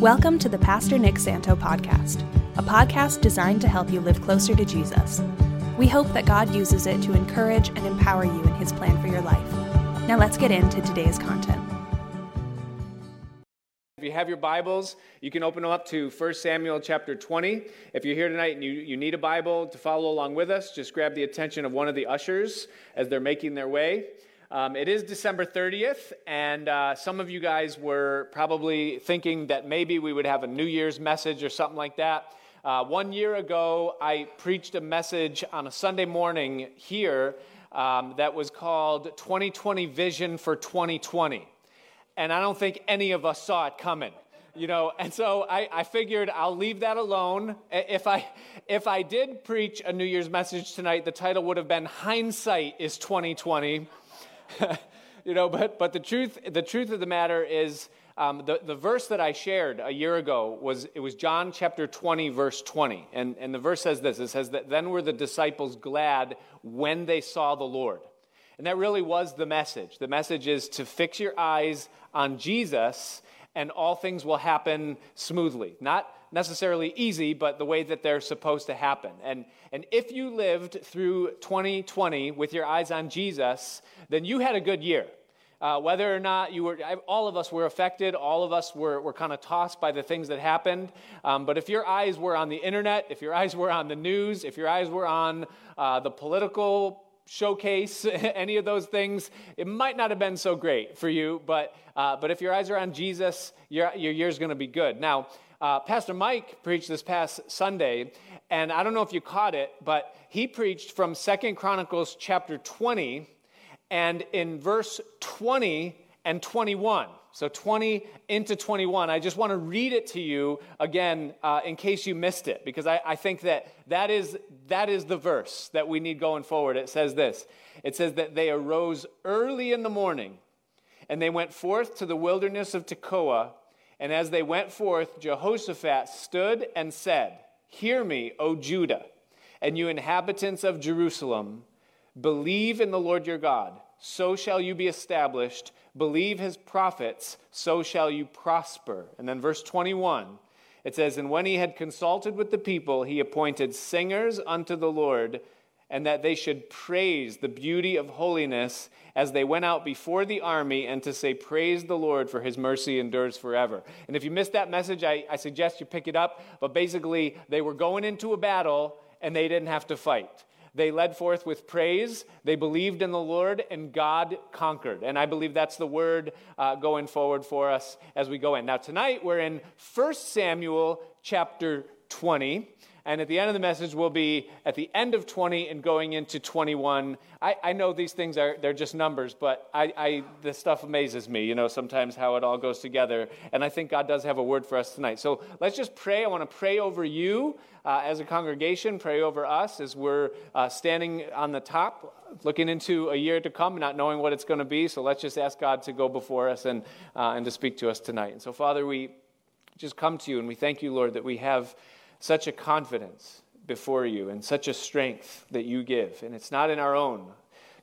Welcome to the Pastor Nick Santo podcast, a podcast designed to help you live closer to Jesus. We hope that God uses it to encourage and empower you in his plan for your life. Now let's get into today's content. If you have your Bibles, you can open them up to 1 Samuel chapter 20. If you're here tonight and you, you need a Bible to follow along with us, just grab the attention of one of the ushers as they're making their way. Um, it is December 30th, and uh, some of you guys were probably thinking that maybe we would have a New Year's message or something like that. Uh, one year ago, I preached a message on a Sunday morning here um, that was called 2020 Vision for 2020 and I don't think any of us saw it coming. You know, and so I, I figured I'll leave that alone. If I, if I did preach a New Year's message tonight, the title would have been "Hindsight is 2020." you know, but but the truth the truth of the matter is um, the, the verse that I shared a year ago was it was John chapter 20, verse 20. And, and the verse says this it says that then were the disciples glad when they saw the Lord. And that really was the message. The message is to fix your eyes on Jesus, and all things will happen smoothly. Not necessarily easy, but the way that they're supposed to happen. And, and if you lived through 2020 with your eyes on Jesus, then you had a good year. Uh, whether or not you were, all of us were affected, all of us were, were kind of tossed by the things that happened. Um, but if your eyes were on the internet, if your eyes were on the news, if your eyes were on uh, the political showcase any of those things, it might not have been so great for you. But, uh, but if your eyes are on Jesus, your, your year's going to be good. Now, uh, Pastor Mike preached this past Sunday, and I don't know if you caught it, but he preached from Second Chronicles chapter 20, and in verse 20 and 21. So 20 into 21. I just want to read it to you again uh, in case you missed it, because I, I think that that is, that is the verse that we need going forward. It says this It says that they arose early in the morning and they went forth to the wilderness of Tekoa. And as they went forth, Jehoshaphat stood and said, Hear me, O Judah, and you inhabitants of Jerusalem, believe in the Lord your God so shall you be established. Believe his prophets, so shall you prosper. And then verse 21, it says, And when he had consulted with the people, he appointed singers unto the Lord, and that they should praise the beauty of holiness as they went out before the army, and to say, Praise the Lord, for his mercy endures forever. And if you missed that message, I, I suggest you pick it up. But basically, they were going into a battle, and they didn't have to fight. They led forth with praise. They believed in the Lord, and God conquered. And I believe that's the word uh, going forward for us as we go in. Now, tonight we're in 1 Samuel chapter 20. And at the end of the message, we'll be at the end of 20 and going into 21. I, I know these things are, they're just numbers, but I, I, this stuff amazes me, you know, sometimes how it all goes together. And I think God does have a word for us tonight. So let's just pray. I want to pray over you uh, as a congregation, pray over us as we're uh, standing on the top, looking into a year to come, not knowing what it's going to be. So let's just ask God to go before us and, uh, and to speak to us tonight. And so, Father, we just come to you and we thank you, Lord, that we have such a confidence before you and such a strength that you give. And it's not in our own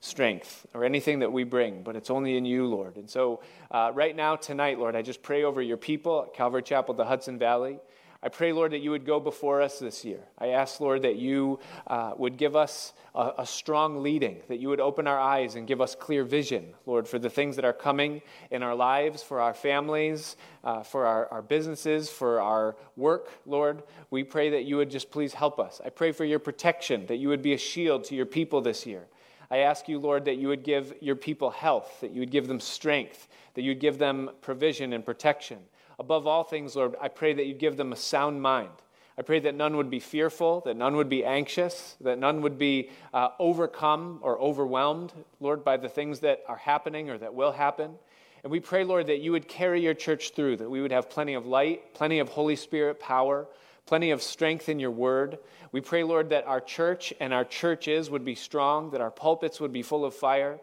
strength or anything that we bring, but it's only in you, Lord. And so, uh, right now, tonight, Lord, I just pray over your people at Calvary Chapel, the Hudson Valley. I pray, Lord, that you would go before us this year. I ask, Lord, that you uh, would give us a, a, strong leading, that you would open our eyes and give us clear vision, Lord, for the things that are coming in our lives, for our families, uh, for our, our businesses, for our work, Lord. We pray that you would just please help us. I pray for your protection, that you would be a shield to your people this year. I ask you, Lord, that you would give your people health, that you would give them strength, that you'd give them provision and protection. Above all things, Lord, I pray that you give them a sound mind. I pray that none would be fearful, that none would be anxious, that none would be uh, overcome or overwhelmed, Lord, by the things that are happening or that will happen. And we pray, Lord, that you would carry your church through, that we would have plenty of light, plenty of Holy Spirit power, plenty of strength in your word. We pray, Lord, that our church and our churches would be strong, that our pulpits would be full of fire,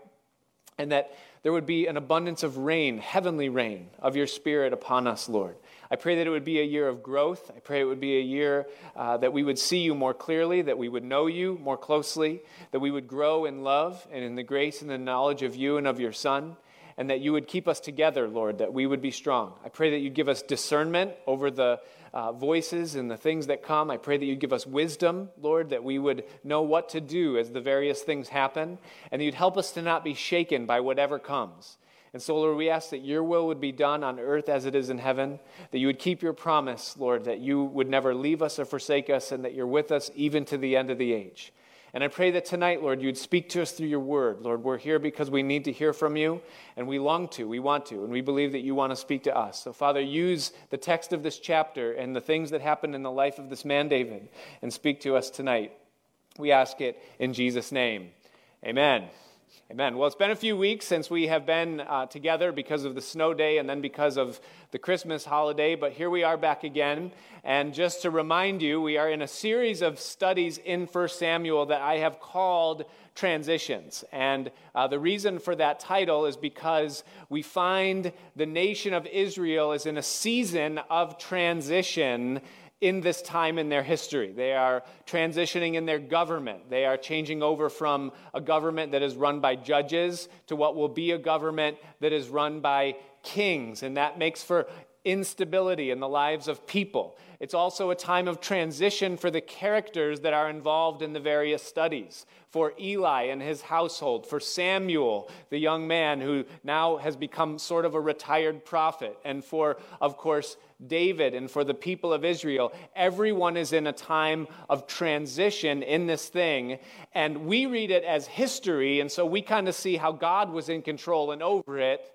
and that there would be an abundance of rain, heavenly rain of your Spirit upon us, Lord. I pray that it would be a year of growth. I pray it would be a year uh, that we would see you more clearly, that we would know you more closely, that we would grow in love and in the grace and the knowledge of you and of your Son. and that you would keep us together, Lord, that we would be strong. I pray that you'd give us discernment over the uh, voices and the things that come. I pray that you'd give us wisdom, Lord, that we would know what to do as the various things happen, and that you'd help us to not be shaken by whatever comes. And so, Lord, we ask that your will would be done on earth as it is in heaven, that you would keep your promise, Lord, that you would never leave us or forsake us, and that you're with us even to the end of the age. And I pray that tonight, Lord, you'd speak to us through your word. Lord, we're here because we need to hear from you, and we long to, we want to, and we believe that you want to speak to us. So, Father, use the text of this chapter and the things that happened in the life of this man, David, and speak to us tonight. We ask it in Jesus' name. Amen. Amen. Well, it's been a few weeks since we have been uh, together because of the snow day and then because of the Christmas holiday, but here we are back again. And just to remind you, we are in a series of studies in 1 Samuel that I have called Transitions. And uh, the reason for that title is because we find the nation of Israel is in a season of transition in this time in their history. They are transitioning in their government. They are changing over from a government that is run by judges to what will be a government that is run by kings. And that makes for instability in the lives of people. It's also a time of transition for the characters that are involved in the various studies. For Eli and his household, for Samuel, the young man who now has become sort of a retired prophet, and for, of course, David and for the people of Israel. Everyone is in a time of transition in this thing, and we read it as history, and so we kind of see how God was in control and over it.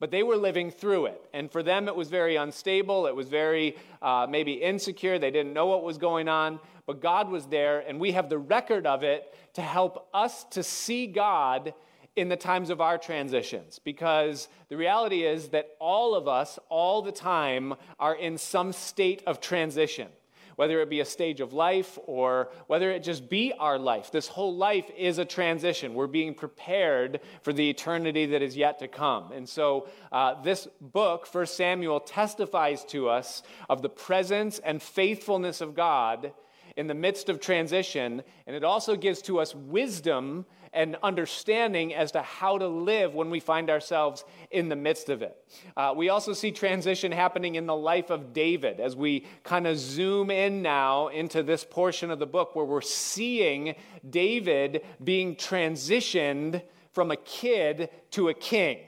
But they were living through it. And for them, it was very unstable. It was very uh, maybe insecure. They didn't know what was going on. But God was there, and we have the record of it to help us to see God in the times of our transitions because the reality is that all of us, all the time, are in some state of transition. Whether it be a stage of life or whether it just be our life, this whole life is a transition. We're being prepared for the eternity that is yet to come. And so, uh, this book, First Samuel, testifies to us of the presence and faithfulness of God in the midst of transition, and it also gives to us wisdom and understanding as to how to live when we find ourselves in the midst of it. Uh, we also see transition happening in the life of David as we kind of zoom in now into this portion of the book where we're seeing David being transitioned from a kid to a king.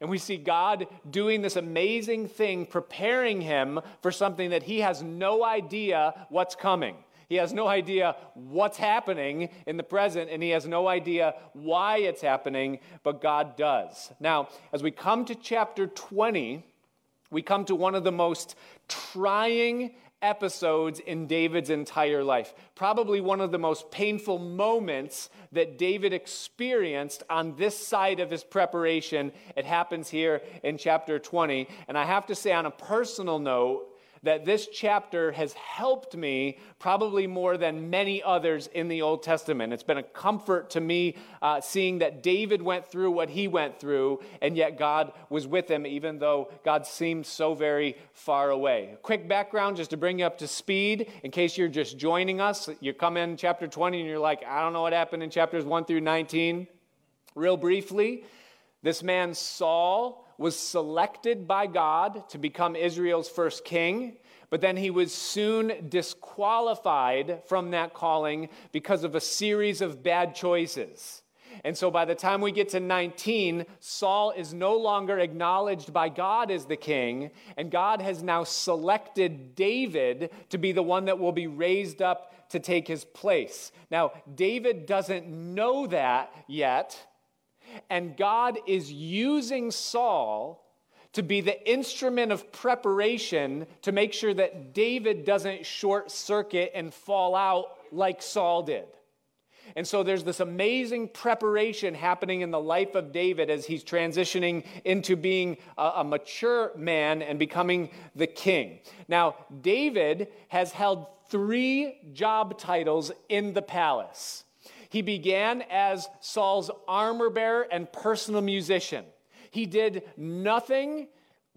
And we see God doing this amazing thing, preparing him for something that he has no idea what's coming. He has no idea what's happening in the present, and he has no idea why it's happening, but God does. Now, as we come to chapter 20, we come to one of the most trying episodes in David's entire life. Probably one of the most painful moments that David experienced on this side of his preparation. It happens here in chapter 20. And I have to say, on a personal note, that this chapter has helped me probably more than many others in the Old Testament. It's been a comfort to me uh, seeing that David went through what he went through, and yet God was with him, even though God seemed so very far away. quick background just to bring you up to speed in case you're just joining us. You come in chapter 20 and you're like, I don't know what happened in chapters 1 through 19. Real briefly, this man Saul was selected by God to become Israel's first king, but then he was soon disqualified from that calling because of a series of bad choices. And so by the time we get to 19, Saul is no longer acknowledged by God as the king, and God has now selected David to be the one that will be raised up to take his place. Now, David doesn't know that yet and God is using Saul to be the instrument of preparation to make sure that David doesn't short circuit and fall out like Saul did. And so there's this amazing preparation happening in the life of David as he's transitioning into being a, a, mature man and becoming the king. Now, David has held three job titles in the palace. He began as Saul's armor bearer and personal musician. He did nothing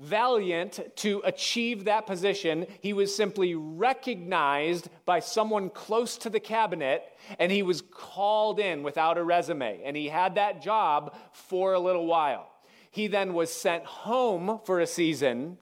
valiant to achieve that position. He was simply recognized by someone close to the cabinet and he was called in without a resume. And he had that job for a little while. He then was sent home for a season.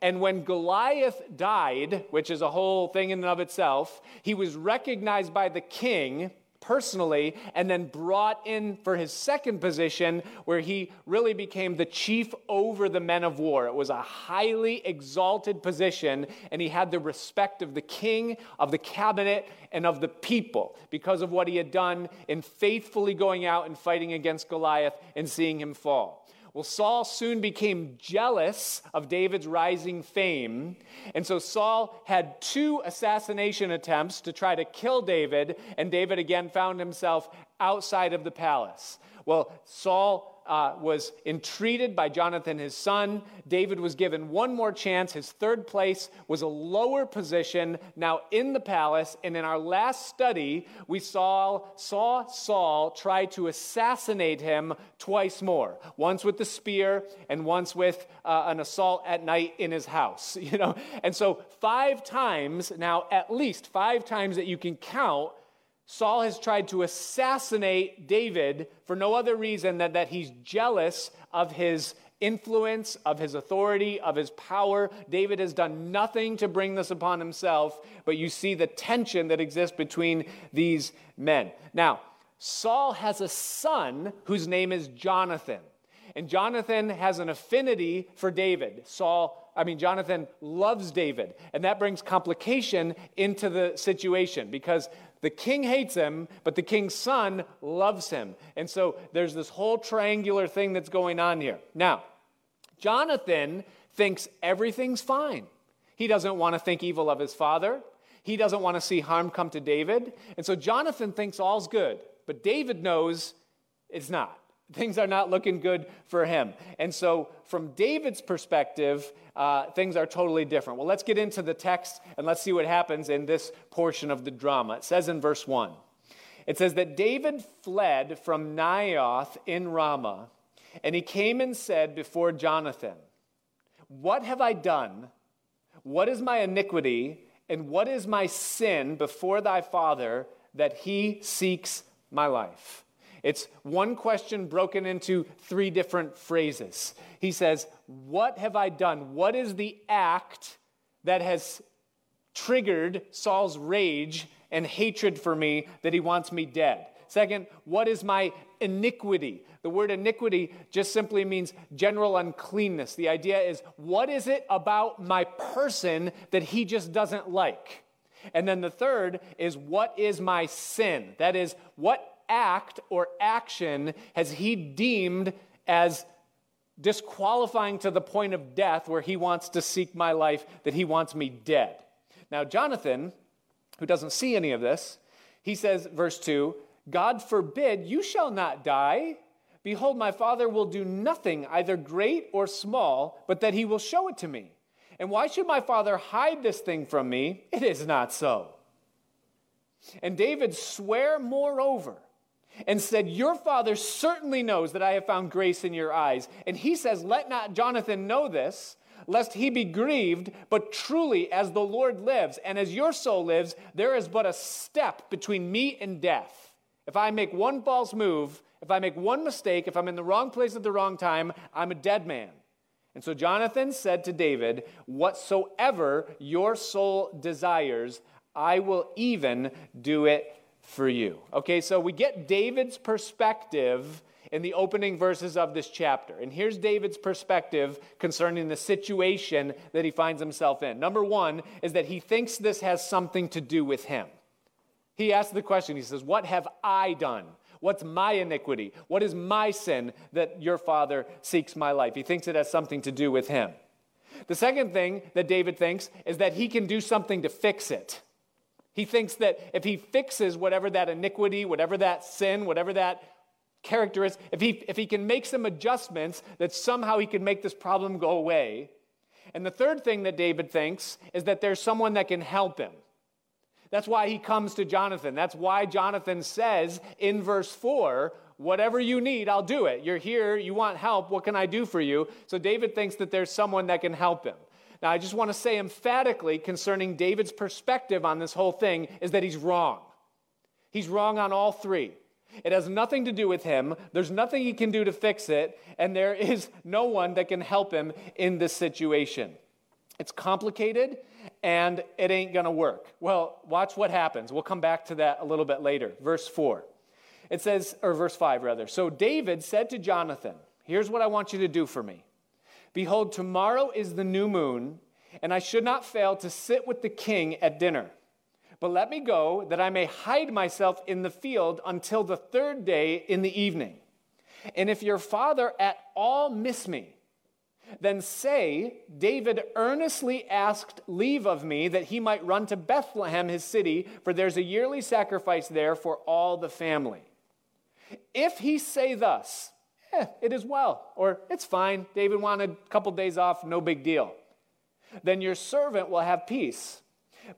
And when Goliath died, which is a whole thing in and of itself, he was recognized by the king personally and then brought in for his second position where he really became the chief over the men of war. It was a highly exalted position and he had the respect of the king, of the cabinet, and of the people because of what he had done in faithfully going out and fighting against Goliath and seeing him fall. Well, Saul soon became jealous of David's rising fame. And so Saul had two assassination attempts to try to kill David, and David again found himself outside of the palace. Well, Saul uh, was entreated by Jonathan, his son. David was given one more chance. His third place was a lower position now in the palace. And in our last study, we saw, saw Saul try to assassinate him twice more once with the spear and once with uh, an assault at night in his house. You know? And so, five times now, at least five times that you can count, Saul has tried to assassinate David for no other reason than that he's jealous of his influence, of his authority, of his power. David has done nothing to bring this upon himself, but you see the tension that exists between these men. Now, Saul has a son whose name is Jonathan. And Jonathan has an affinity for David. Saul, I mean, Jonathan loves David. And that brings complication into the situation because the king hates him, but the king's son loves him. And so there's this whole triangular thing that's going on here. Now, Jonathan thinks everything's fine. He doesn't want to think evil of his father. He doesn't want to see harm come to David. And so Jonathan thinks all's good, but David knows it's not. Things are not looking good for him. And so, from David's perspective, uh, things are totally different. Well, let's get into the text and let's see what happens in this portion of the drama. It says in verse 1 it says that David fled from Naioth in Ramah, and he came and said before Jonathan, What have I done? What is my iniquity? And what is my sin before thy father that he seeks my life? It's one question broken into three different phrases. He says, What have I done? What is the act that has triggered Saul's rage and hatred for me that he wants me dead? Second, what is my iniquity? The word iniquity just simply means general uncleanness. The idea is, what is it about my person that he just doesn't like? And then the third is, what is my sin? That is, what act or action has he deemed as disqualifying to the point of death where he wants to seek my life, that he wants me dead? Now, Jonathan, who doesn't see any of this, he says, verse 2 God forbid, you shall not die. Behold, my father will do nothing, either great or small, but that he will show it to me. And why should my father hide this thing from me? It is not so. And David sware moreover and said, Your father certainly knows that I have found grace in your eyes. And he says, Let not Jonathan know this, lest he be grieved, but truly, as the Lord lives, and as your soul lives, there is but a step between me and death. If I make one false move, if I make one mistake, if I'm in the wrong place at the wrong time, I'm a dead man. And so Jonathan said to David, Whatsoever your soul desires, I will even do it for you. Okay, so we get David's perspective in the opening verses of this chapter. And here's David's perspective concerning the situation that he finds himself in. Number one is that he thinks this has something to do with him. He asks the question, he says, What have I done? What's my iniquity? What is my sin that your father seeks my life? He thinks it has something to do with him. The second thing that David thinks is that he can do something to fix it. He thinks that if he fixes whatever that iniquity, whatever that sin, whatever that character is, if he, if he can make some adjustments, that somehow he can make this problem go away. And the third thing that David thinks is that there's someone that can help him. That's why he comes to Jonathan. That's why Jonathan says in verse 4, Whatever you need, I'll do it. You're here, you want help, what can I do for you? So David thinks that there's someone that can help him. Now, I just want to say emphatically concerning David's perspective on this whole thing is that he's wrong. He's wrong on all three. It has nothing to do with him. There's nothing he can do to fix it, and there is no one that can help him in this situation. It's complicated and it ain't going to work. Well, watch what happens. We'll come back to that a little bit later. Verse 4. It says, or verse 5 rather. So David said to Jonathan, Here's what I want you to do for me. Behold, tomorrow is the new moon, and I should not fail to sit with the king at dinner. But let me go that I may hide myself in the field until the third day in the evening. And if your father at all miss me, then say, David earnestly asked leave of me that he might run to Bethlehem, his city, for there's a yearly sacrifice there for all the family. If he say thus, eh, it is well, or it's fine, David wanted a couple days off, no big deal, then your servant will have peace.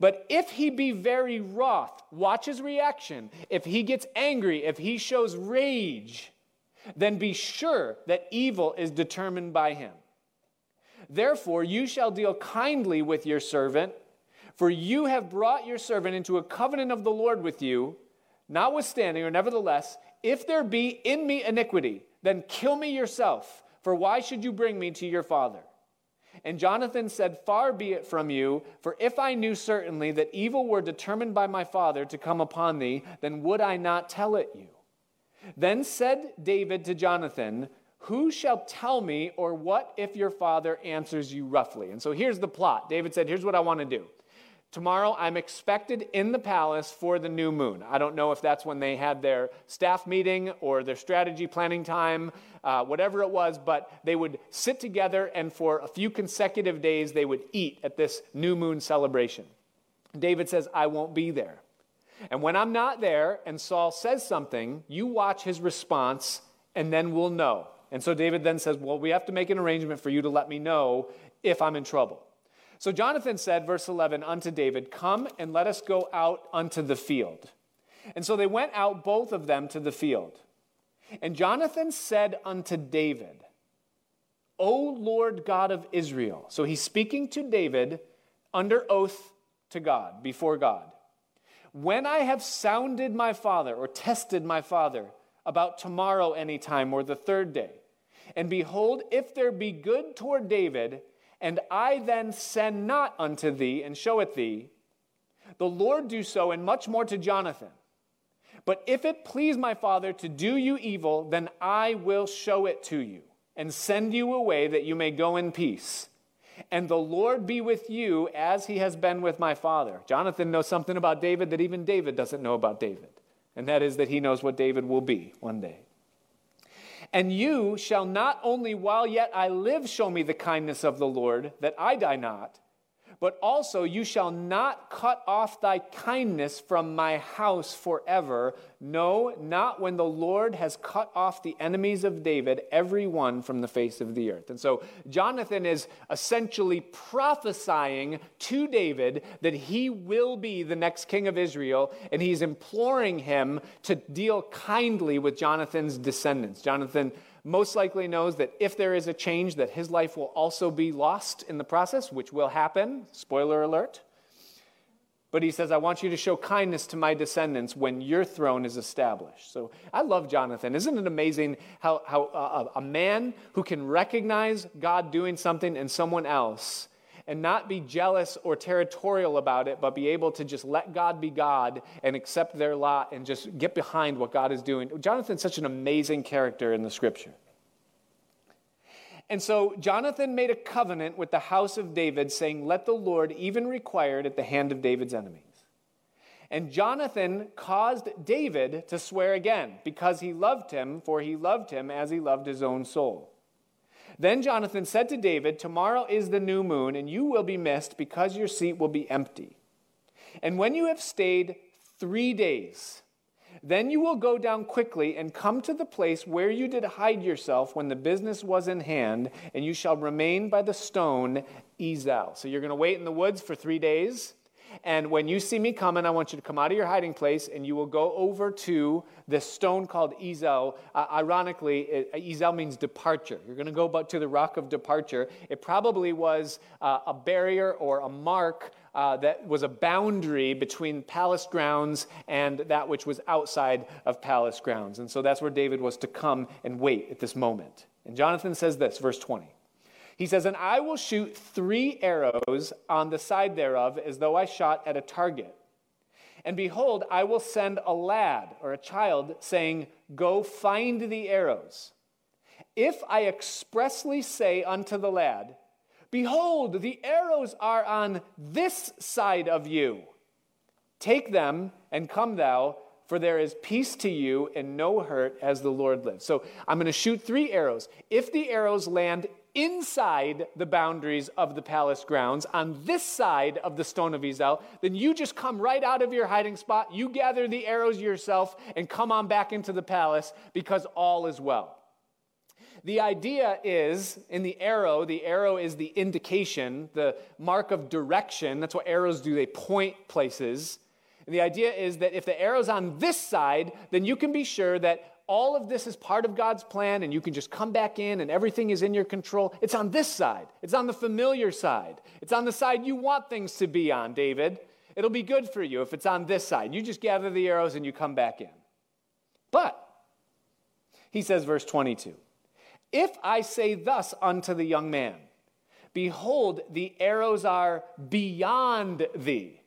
But if he be very wroth, watch his reaction. If he gets angry, if he shows rage, then be sure that evil is determined by him. Therefore, you shall deal kindly with your servant, for you have brought your servant into a covenant of the Lord with you. Notwithstanding, or nevertheless, if there be in me iniquity, then kill me yourself, for why should you bring me to your father? And Jonathan said, Far be it from you, for if I knew certainly that evil were determined by my father to come upon thee, then would I not tell it you. Then said David to Jonathan, who shall tell me, or what if your father answers you roughly? And so here's the plot. David said, Here's what I want to do. Tomorrow, I'm expected in the palace for the new moon. I don't know if that's when they had their staff meeting or their strategy planning time, uh, whatever it was, but they would sit together and for a few consecutive days they would eat at this new moon celebration. David says, I won't be there. And when I'm not there and Saul says something, you watch his response and then we'll know. And so David then says, Well, we have to make an arrangement for you to let me know if I'm in trouble. So Jonathan said, verse 11, unto David, Come and let us go out unto the field. And so they went out, both of them, to the field. And Jonathan said unto David, O Lord God of Israel. So he's speaking to David under oath to God, before God. When I have sounded my father or tested my father about tomorrow anytime or the third day, and behold, if there be good toward David, and I then send not unto thee and show it thee, the Lord do so, and much more to Jonathan. But if it please my father to do you evil, then I will show it to you, and send you away that you may go in peace. And the Lord be with you as he has been with my father. Jonathan knows something about David that even David doesn't know about David, and that is that he knows what David will be one day. And you shall not only while yet I live show me the kindness of the Lord, that I die not, but also you shall not cut off thy kindness from my house forever. No, not when the Lord has cut off the enemies of David, every one from the face of the earth. And so Jonathan is essentially prophesying to David that he will be the next king of Israel, and he's imploring him to deal kindly with Jonathan's descendants. Jonathan most likely knows that if there is a change, that his life will also be lost in the process, which will happen. Spoiler alert. But he says, I want you to show kindness to my descendants when your throne is established. So I love Jonathan. Isn't it amazing how, how uh, a man who can recognize God doing something in someone else and not be jealous or territorial about it, but be able to just let God be God and accept their lot and just get behind what God is doing. Jonathan's such an amazing character in the scripture. And so Jonathan made a covenant with the house of David, saying, Let the Lord even require it at the hand of David's enemies. And Jonathan caused David to swear again, because he loved him, for he loved him as he loved his own soul. Then Jonathan said to David, Tomorrow is the new moon, and you will be missed because your seat will be empty. And when you have stayed three days, then you will go down quickly and come to the place where you did hide yourself when the business was in hand, and you shall remain by the stone Ezel. So you're going to wait in the woods for three days. And when you see me coming, I want you to come out of your hiding place and you will go over to this stone called Ezel. Uh, ironically, it, Ezel means departure. You're going to go to the rock of departure. It probably was uh, a barrier or a mark uh, that was a boundary between palace grounds and that which was outside of palace grounds. And so that's where David was to come and wait at this moment. And Jonathan says this, verse 20. He says, And I will shoot three arrows on the side thereof as though I shot at a target. And behold, I will send a lad or a child, saying, Go find the arrows. If I expressly say unto the lad, Behold, the arrows are on this side of you, take them and come thou, for there is peace to you and no hurt as the Lord lives. So I'm going to shoot three arrows. If the arrows land inside the boundaries of the palace grounds, on this side of the stone of Ezel, then you just come right out of your hiding spot, you gather the arrows yourself, and come on back into the palace because all is well. The idea is in the arrow, the arrow is the indication, the mark of direction. That's what arrows do, they point places. And the idea is that if the arrow's on this side, then you can be sure that all of this is part of God's plan and you can just come back in and everything is in your control. It's on this side, it's on the familiar side, it's on the side you want things to be on, David. It'll be good for you if it's on this side. You just gather the arrows and you come back in. But, he says, verse 22 If I say thus unto the young man, Behold, the arrows are beyond thee.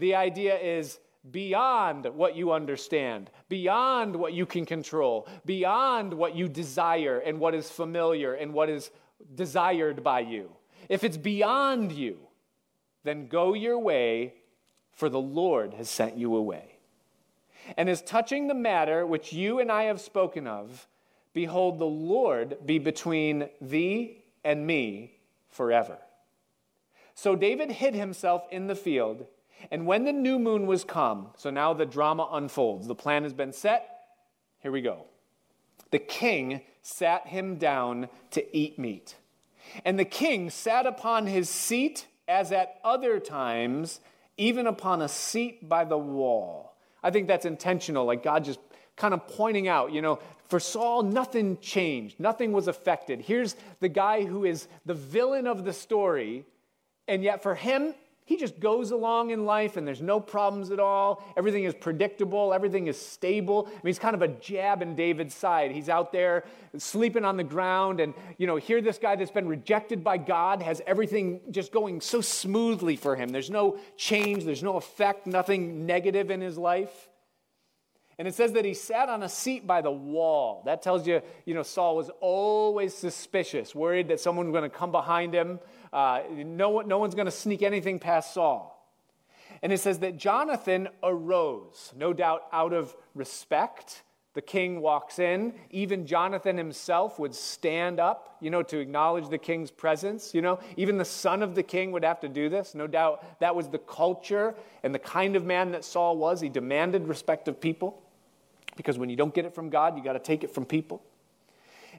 The idea is, beyond what you understand, beyond what you can control, beyond what you desire and what is familiar and what is desired by you. If it's beyond you, then go your way, for the Lord has sent you away. And as touching the matter which you and I have spoken of, behold, the Lord be between thee and me forever. So David hid himself in the field and when the new moon was come, so now the drama unfolds. The plan has been set. Here we go. The king sat him down to eat meat. And the king sat upon his seat as at other times, even upon a seat by the wall. I think that's intentional, like God just kind of pointing out, you know, for Saul, nothing changed, nothing was affected. Here's the guy who is the villain of the story, and yet for him, he just goes along in life and there's no problems at all. Everything is predictable, everything is stable. I mean, he's kind of a jab in David's side. He's out there sleeping on the ground, and, you know, here this guy that's been rejected by God has everything just going so smoothly for him. There's no change, there's no effect, nothing negative in his life. And it says that he sat on a seat by the wall. That tells you, you know, Saul was always suspicious, worried that someone was going to come behind him uh, no, no one's going to sneak anything past Saul. And it says that Jonathan arose, no doubt out of respect. The king walks in. Even Jonathan himself would stand up, you know, to acknowledge the king's presence. You know, even the son of the king would have to do this. No doubt that was the culture and the kind of man that Saul was. He demanded respect of people because when you don't get it from God, you got to take it from people.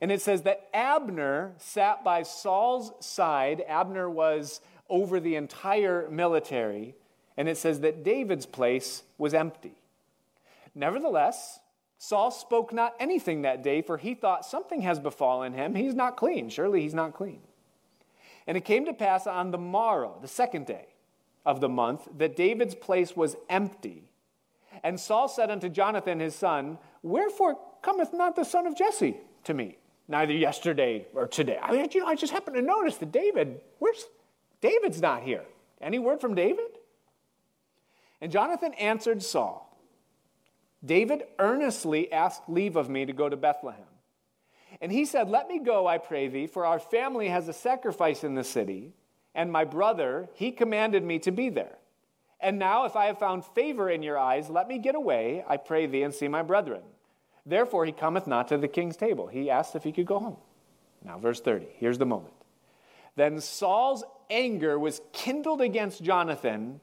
And it says that Abner sat by Saul's side. Abner was over the entire military. And it says that David's place was empty. Nevertheless, Saul spoke not anything that day, for he thought something has befallen him. He's not clean. Surely he's not clean. And it came to pass on the morrow, the second day of the month, that David's place was empty. And Saul said unto Jonathan his son, Wherefore cometh not the son of Jesse to me? Neither yesterday or today. I mean, you know, I just happened to notice that David, where's David's not here? Any word from David? And Jonathan answered Saul David earnestly asked leave of me to go to Bethlehem. And he said, Let me go, I pray thee, for our family has a sacrifice in the city, and my brother, he commanded me to be there. And now, if I have found favor in your eyes, let me get away, I pray thee, and see my brethren. Therefore, he cometh not to the king's table. He asked if he could go home. Now, verse 30, here's the moment. Then Saul's anger was kindled against Jonathan,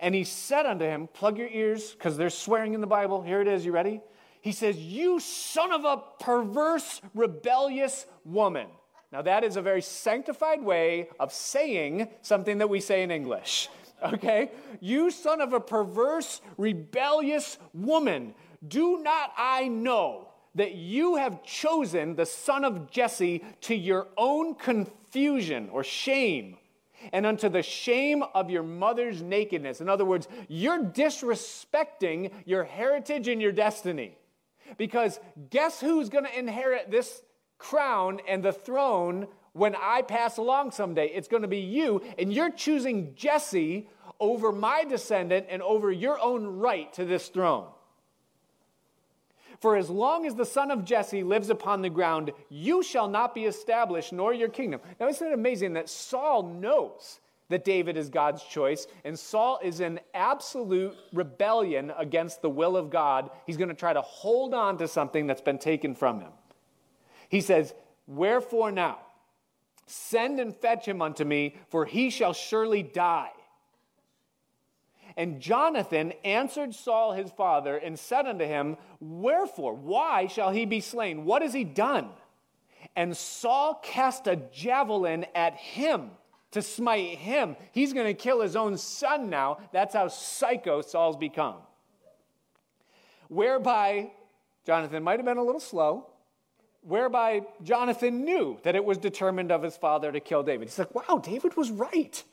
and he said unto him, Plug your ears, because there's swearing in the Bible. Here it is. You ready? He says, You son of a perverse, rebellious woman. Now, that is a very sanctified way of saying something that we say in English. Okay? You son of a perverse, rebellious woman, do not I know that you have chosen the son of Jesse to your own confusion or shame? and unto the shame of your mother's nakedness. In other words, you're disrespecting your heritage and your destiny. Because guess who's going to inherit this crown and the throne when I pass along someday? It's going to be you, and you're choosing Jesse over my descendant and over your own right to this throne. For as long as the son of Jesse lives upon the ground, you shall not be established, nor your kingdom. Now, isn't it amazing that Saul knows that David is God's choice, and Saul is in absolute rebellion against the will of God? He's going to try to hold on to something that's been taken from him. He says, Wherefore now? Send and fetch him unto me, for he shall surely die. And Jonathan answered Saul his father and said unto him, Wherefore? Why shall he be slain? What has he done? And Saul cast a javelin at him to smite him. He's going to kill his own son now. That's how psycho Saul's become. Whereby Jonathan might have been a little slow, whereby Jonathan knew that it was determined of his father to kill David. He's like, wow, David was right.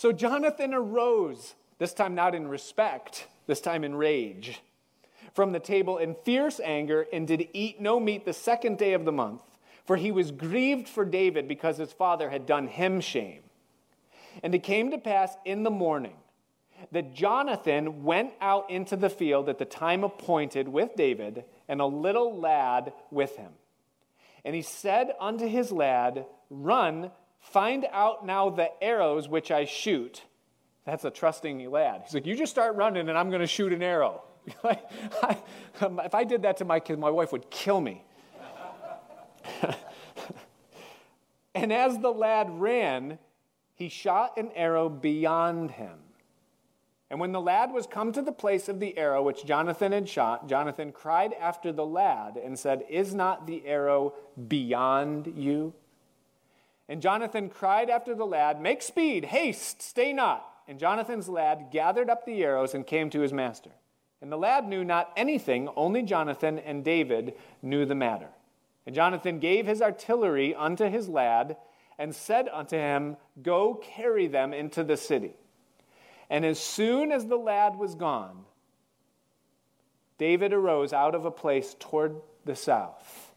So Jonathan arose, this time not in respect, this time in rage, from the table in fierce anger, and did eat no meat the second day of the month, for he was grieved for David because his father had done him shame. And it came to pass in the morning that Jonathan went out into the field at the time appointed with David, and a little lad with him. And he said unto his lad, Run Find out now the arrows which I shoot. That's a trusting lad. He's like, You just start running and I'm going to shoot an arrow. Um, if I did that to my kid, my wife would kill me. and as the lad ran, he shot an arrow beyond him. And when the lad was come to the place of the arrow which Jonathan had shot, Jonathan cried after the lad and said, Is not the arrow beyond you? And Jonathan cried after the lad, Make speed, haste, stay not. And Jonathan's lad gathered up the arrows and came to his master. And the lad knew not anything, only Jonathan and David knew the matter. And Jonathan gave his artillery unto his lad, and said unto him, Go carry them into the city. And as soon as the lad was gone, David arose out of a place toward the south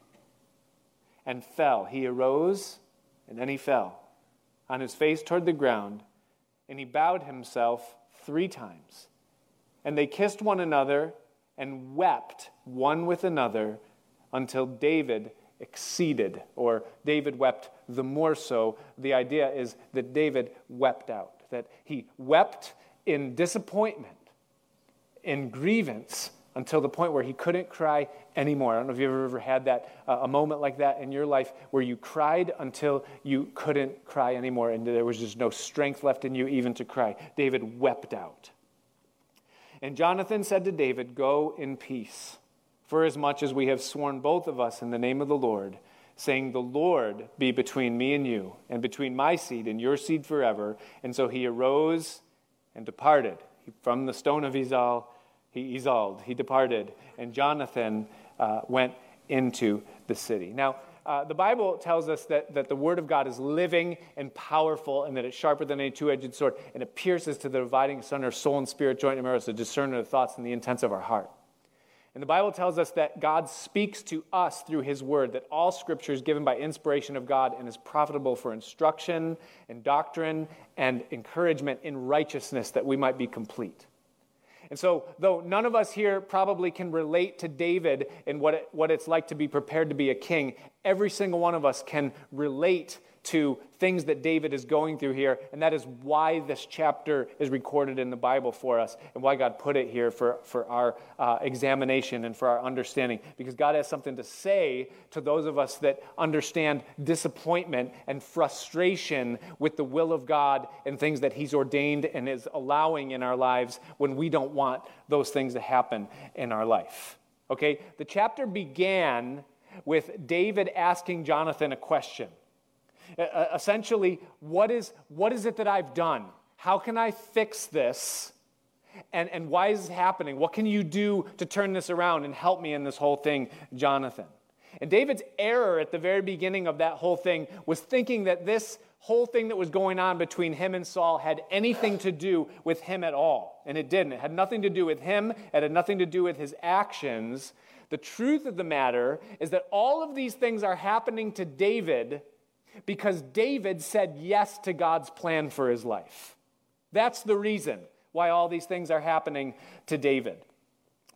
and fell. He arose and then he fell on his face toward the ground, and he bowed himself three times. And they kissed one another and wept one with another until David exceeded, or David wept the more so. The idea is that David wept out, that he wept in disappointment, in grievance, until the point where he couldn't cry anymore. I don't know if you've ever had that, uh, a moment like that in your life where you cried until you couldn't cry anymore and there was just no strength left in you even to cry. David wept out. And Jonathan said to David, Go in peace, for as much as we have sworn both of us in the name of the Lord, saying, The Lord be between me and you, and between my seed and your seed forever. And so he arose and departed from the stone of Ezel he exalted, he departed, and Jonathan uh, went into the city. Now, uh, the Bible tells us that, that the Word of God is living and powerful and that it's sharper than any two edged sword and it pierces to the dividing of soul and spirit, joint and marrow, to discern the thoughts and the intents of our heart. And the Bible tells us that God speaks to us through His Word, that all Scripture is given by inspiration of God and is profitable for instruction and doctrine and encouragement in righteousness that we might be complete. And so, though none of us here probably can relate to David and what, it, what it's like to be prepared to be a king, every single one of us can relate to things that David is going through here, and that is why this chapter is recorded in the Bible for us and why God put it here for, for our uh, examination and for our understanding. Because God has something to say to those of us that understand disappointment and frustration with the will of God and things that He's ordained and is allowing in our lives when we don't want those things to happen in our life. Okay? The chapter began with David asking Jonathan a question. Essentially, what is, what is it that I've done? How can I fix this? And, and why is it happening? What can you do to turn this around and help me in this whole thing, Jonathan? And David's error at the very beginning of that whole thing was thinking that this whole thing that was going on between him and Saul had anything to do with him at all. And it didn't. It had nothing to do with him, it had nothing to do with his actions. The truth of the matter is that all of these things are happening to David because David said yes to God's plan for his life. That's the reason why all these things are happening to David.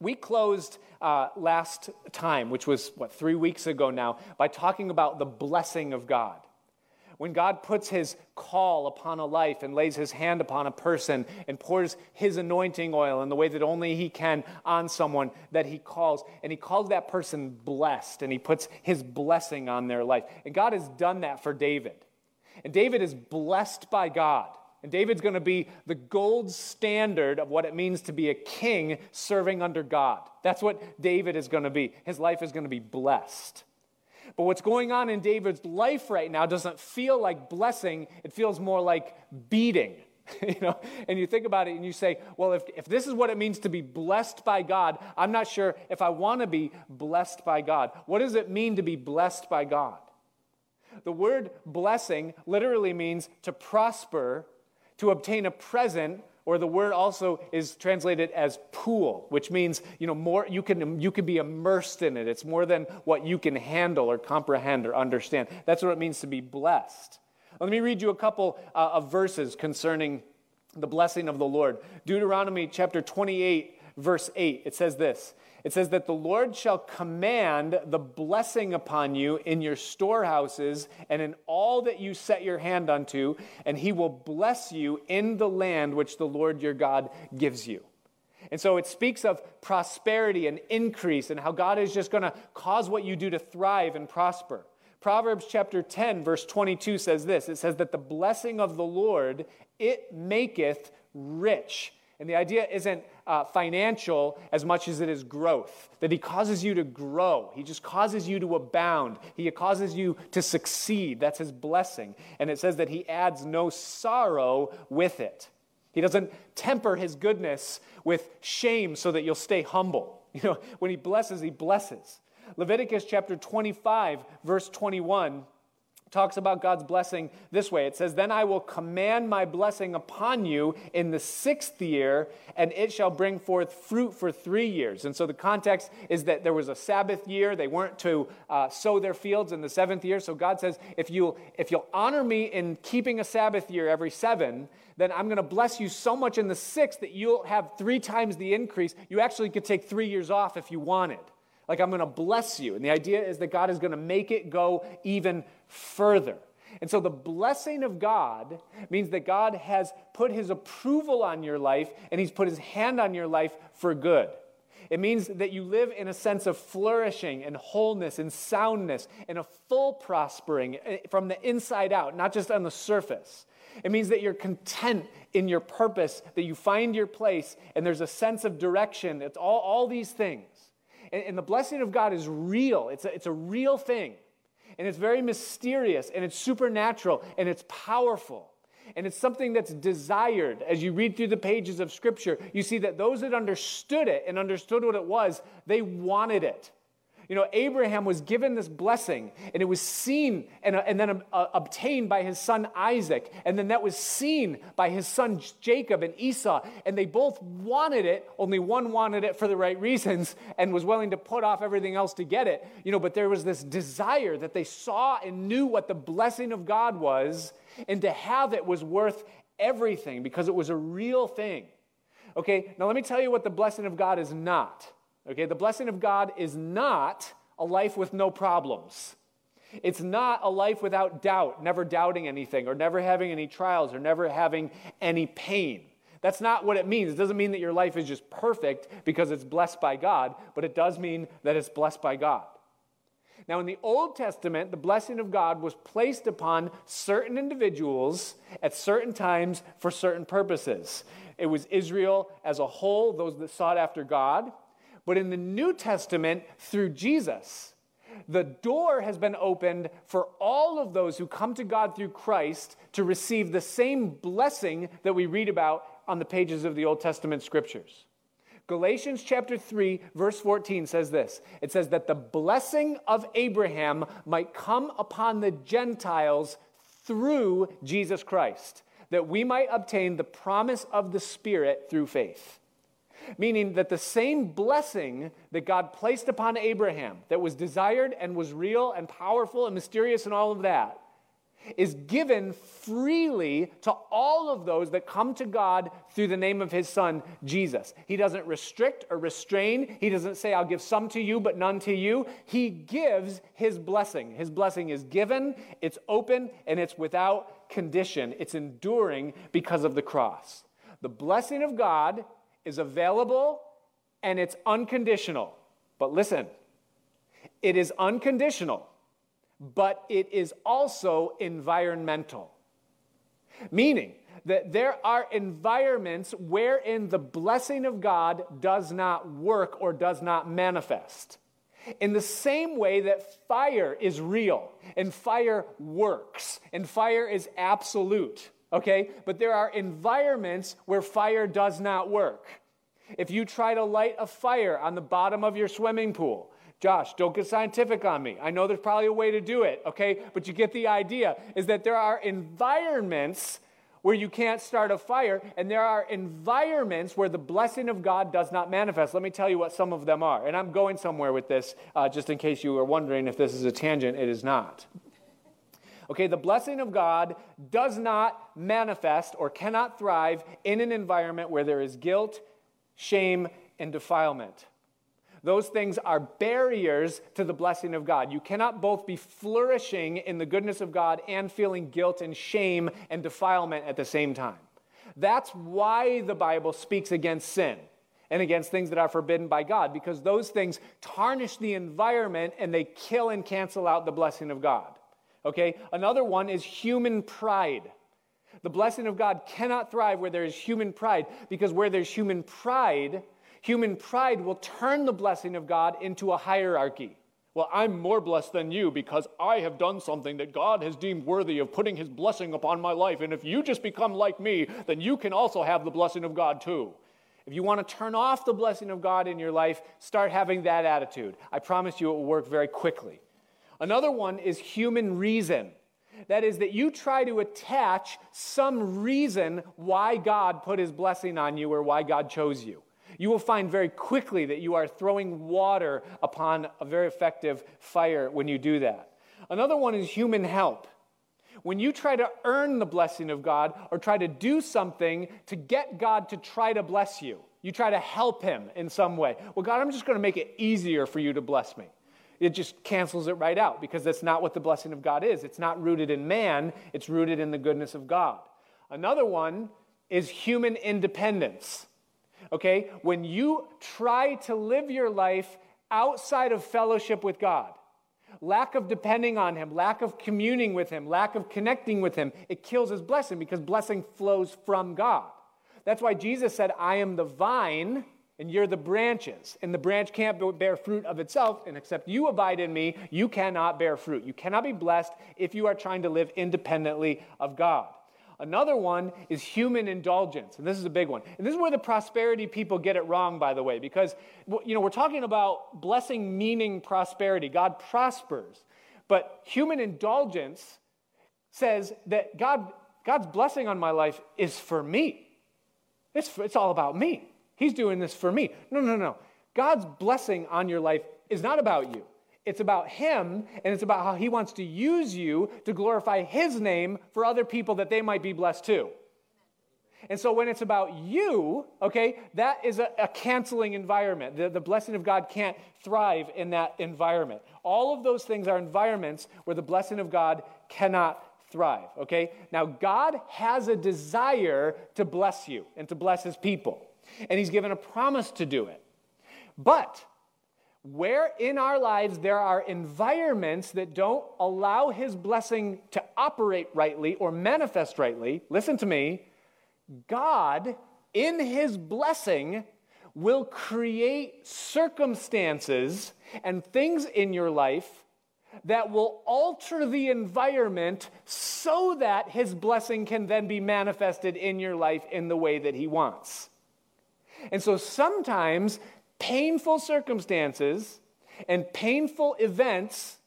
We closed uh, last time, which was, what, three weeks ago now, by talking about the blessing of God. When God puts his call upon a life and lays his hand upon a person and pours his anointing oil in the way that only he can on someone that he calls, and he calls that person blessed, and he puts his blessing on their life. And God has done that for David. And David is blessed by God. And David's going to be the gold standard of what it means to be a king serving under God. That's what David is going to be. His life is going to be blessed. But what's going on in David's life right now doesn't feel like blessing, it feels more like beating. you know, and you think about it and you say, well, if, if this is what it means to be blessed by God, I'm not sure if I want to be blessed by God. What does it mean to be blessed by God? The word blessing literally means to prosper to obtain a present or the word also is translated as pool which means you know more you can you can be immersed in it. It's more than what you can handle or comprehend or understand. That's what it means to be blessed. Let me read you a couple uh, of verses concerning the blessing of the lord. Deuteronomy chapter 28 verse 8 it says this it says that the Lord shall command the blessing upon you in your storehouses and in all that you set your hand unto, and he will bless you in the land which the Lord your God gives you. And so it speaks of prosperity and increase and how God is just going to cause what you do to thrive and prosper. Proverbs chapter 10 verse 22 says this. It says that the blessing of the Lord it maketh rich and the idea isn't uh, financial as much as it is growth, that He causes you to grow. He just causes you to abound. He causes you to succeed. That's His blessing. And it says that He adds no sorrow with it. He doesn't temper His goodness with shame so that you'll stay humble. You know, when He blesses, He blesses. Leviticus chapter 25, verse 21 talks about God's blessing this way. It says, Then I will command my blessing upon you in the sixth year, and it shall bring forth fruit for three years. And so the context is that there was a Sabbath year. They weren't to uh, sow their fields in the seventh year. So God says, if you'll, if you'll honor me in keeping a Sabbath year every seven, then I'm going to bless you so much in the sixth that you'll have three times the increase. You actually could take three years off if you wanted. Like, I'm going to bless you. And the idea is that God is going to make it go even further. And so the blessing of God means that God has put his approval on your life and he's put his hand on your life for good. It means that you live in a sense of flourishing and wholeness and soundness and a full prospering eh, from the inside out, not just on the surface. It means that you're content in your purpose, that you find your place, and there's a sense of direction. It's all, all these things. And, and the blessing of God is real, it's a, it's a real thing and it's very mysterious and it's supernatural and it's powerful. And it's something that's desired. As you read through the pages of Scripture, you see that those that understood it and understood what it was, they wanted it. You know, Abraham was given this blessing, and it was seen and, uh, and then uh, obtained by his son Isaac, and then that was seen by his son Jacob and Esau, and they both wanted it. Only one wanted it for the right reasons and was willing to put off everything else to get it. You know, but there was this desire that they saw and knew what the blessing of God was, and to have it was worth everything because it was a real thing. Okay, now let me tell you what the blessing of God is not. Okay, the blessing of God is not a life with no problems. It's not a life without doubt, never doubting anything, or never having any trials, or never having any pain. That's not what it means. It doesn't mean that your life is just perfect because it's blessed by God, but it does mean that it's blessed by God. Now, in the Old Testament, the blessing of God was placed upon certain individuals at certain times for certain purposes. It was Israel as a whole, those that sought after God. But in the New Testament, through Jesus, the door has been opened for all of those who come to God through Christ to receive the same blessing that we read about on the pages of the Old Testament scriptures. Galatians chapter 3, verse 14 says this it says that the blessing of Abraham might come upon the Gentiles through Jesus Christ, that we might obtain the promise of the Spirit through faith. Meaning that the same blessing that God placed upon Abraham, that was desired and was real and powerful and mysterious and all of that, is given freely to all of those that come to God through the name of his son, Jesus. He doesn't restrict or restrain. He doesn't say, I'll give some to you, but none to you. He gives his blessing. His blessing is given, it's open, and it's without condition. It's enduring because of the cross. The blessing of God is available and it's unconditional. But listen, it is unconditional but it is also environmental. Meaning that there are environments wherein the blessing of God does not work or does not manifest. In the same way that fire is real and fire works and fire is absolute, okay? But there are environments where fire does not work. If you try to light a fire on the bottom of your swimming pool, Josh, don't get scientific on me. I know there's probably a way to do it, okay? But you get the idea is that there are environments where you can't start a fire, and there are environments where the blessing of God does not manifest. Let me tell you what some of them are. And I'm going somewhere with this, uh, just in case you were wondering if this is a tangent. It is not. Okay, the blessing of God does not manifest or cannot thrive in an environment where there is guilt, shame, and defilement. Those things are barriers to the blessing of God. You cannot both be flourishing in the goodness of God and feeling guilt and shame and defilement at the same time. That's why the Bible speaks against sin and against things that are forbidden by God, because those things tarnish the environment and they kill and cancel out the blessing of God. Okay? Another one is human pride. The blessing of God cannot thrive where there is human pride, because where there's human pride, Human pride will turn the blessing of God into a hierarchy. Well, I'm more blessed than you because I have done something that God has deemed worthy of putting his blessing upon my life. And if you just become like me, then you can also have the blessing of God too. If you want to turn off the blessing of God in your life, start having that attitude. I promise you it will work very quickly. Another one is human reason. That is, that you try to attach some reason why God put his blessing on you or why God chose you you will find very quickly that you are throwing water upon a very effective fire when you do that. Another one is human help. When you try to earn the blessing of God or try to do something to get God to try to bless you, you try to help Him in some way. Well, God, I'm just going to make it easier for you to bless me. It just cancels it right out because that's not what the blessing of God is. It's not rooted in man, it's rooted in the goodness of God. Another one is human independence okay? When you try to live your life outside of fellowship with God, lack of depending on Him, lack of communing with Him, lack of connecting with Him, it kills His blessing because blessing flows from God. That's why Jesus said, I am the vine and you're the branches. And the branch can't bear fruit of itself, and except you abide in me, you cannot bear fruit. You cannot be blessed if you are trying to live independently of God. Another one is human indulgence, and this is a big one. And this is where the prosperity people get it wrong, by the way, because you know we're talking about blessing meaning prosperity. God prospers, but human indulgence says that God, God's blessing on my life is for me. It's, it's all about me. He's doing this for me. No, no, no. God's blessing on your life is not about you. It's about Him, and it's about how He wants to use you to glorify His name for other people that they might be blessed too. And so when it's about you, okay, that is a, a canceling environment. The, the blessing of God can't thrive in that environment. All of those things are environments where the blessing of God cannot thrive, okay? Now, God has a desire to bless you and to bless his people, and he's given a promise to do it. But where in our lives there are environments that don't allow his blessing to operate rightly or manifest rightly, listen to me, God, in his blessing, will create circumstances and things in your life that will alter the environment so that his blessing can then be manifested in your life in the way that he wants. And so sometimes painful circumstances and painful events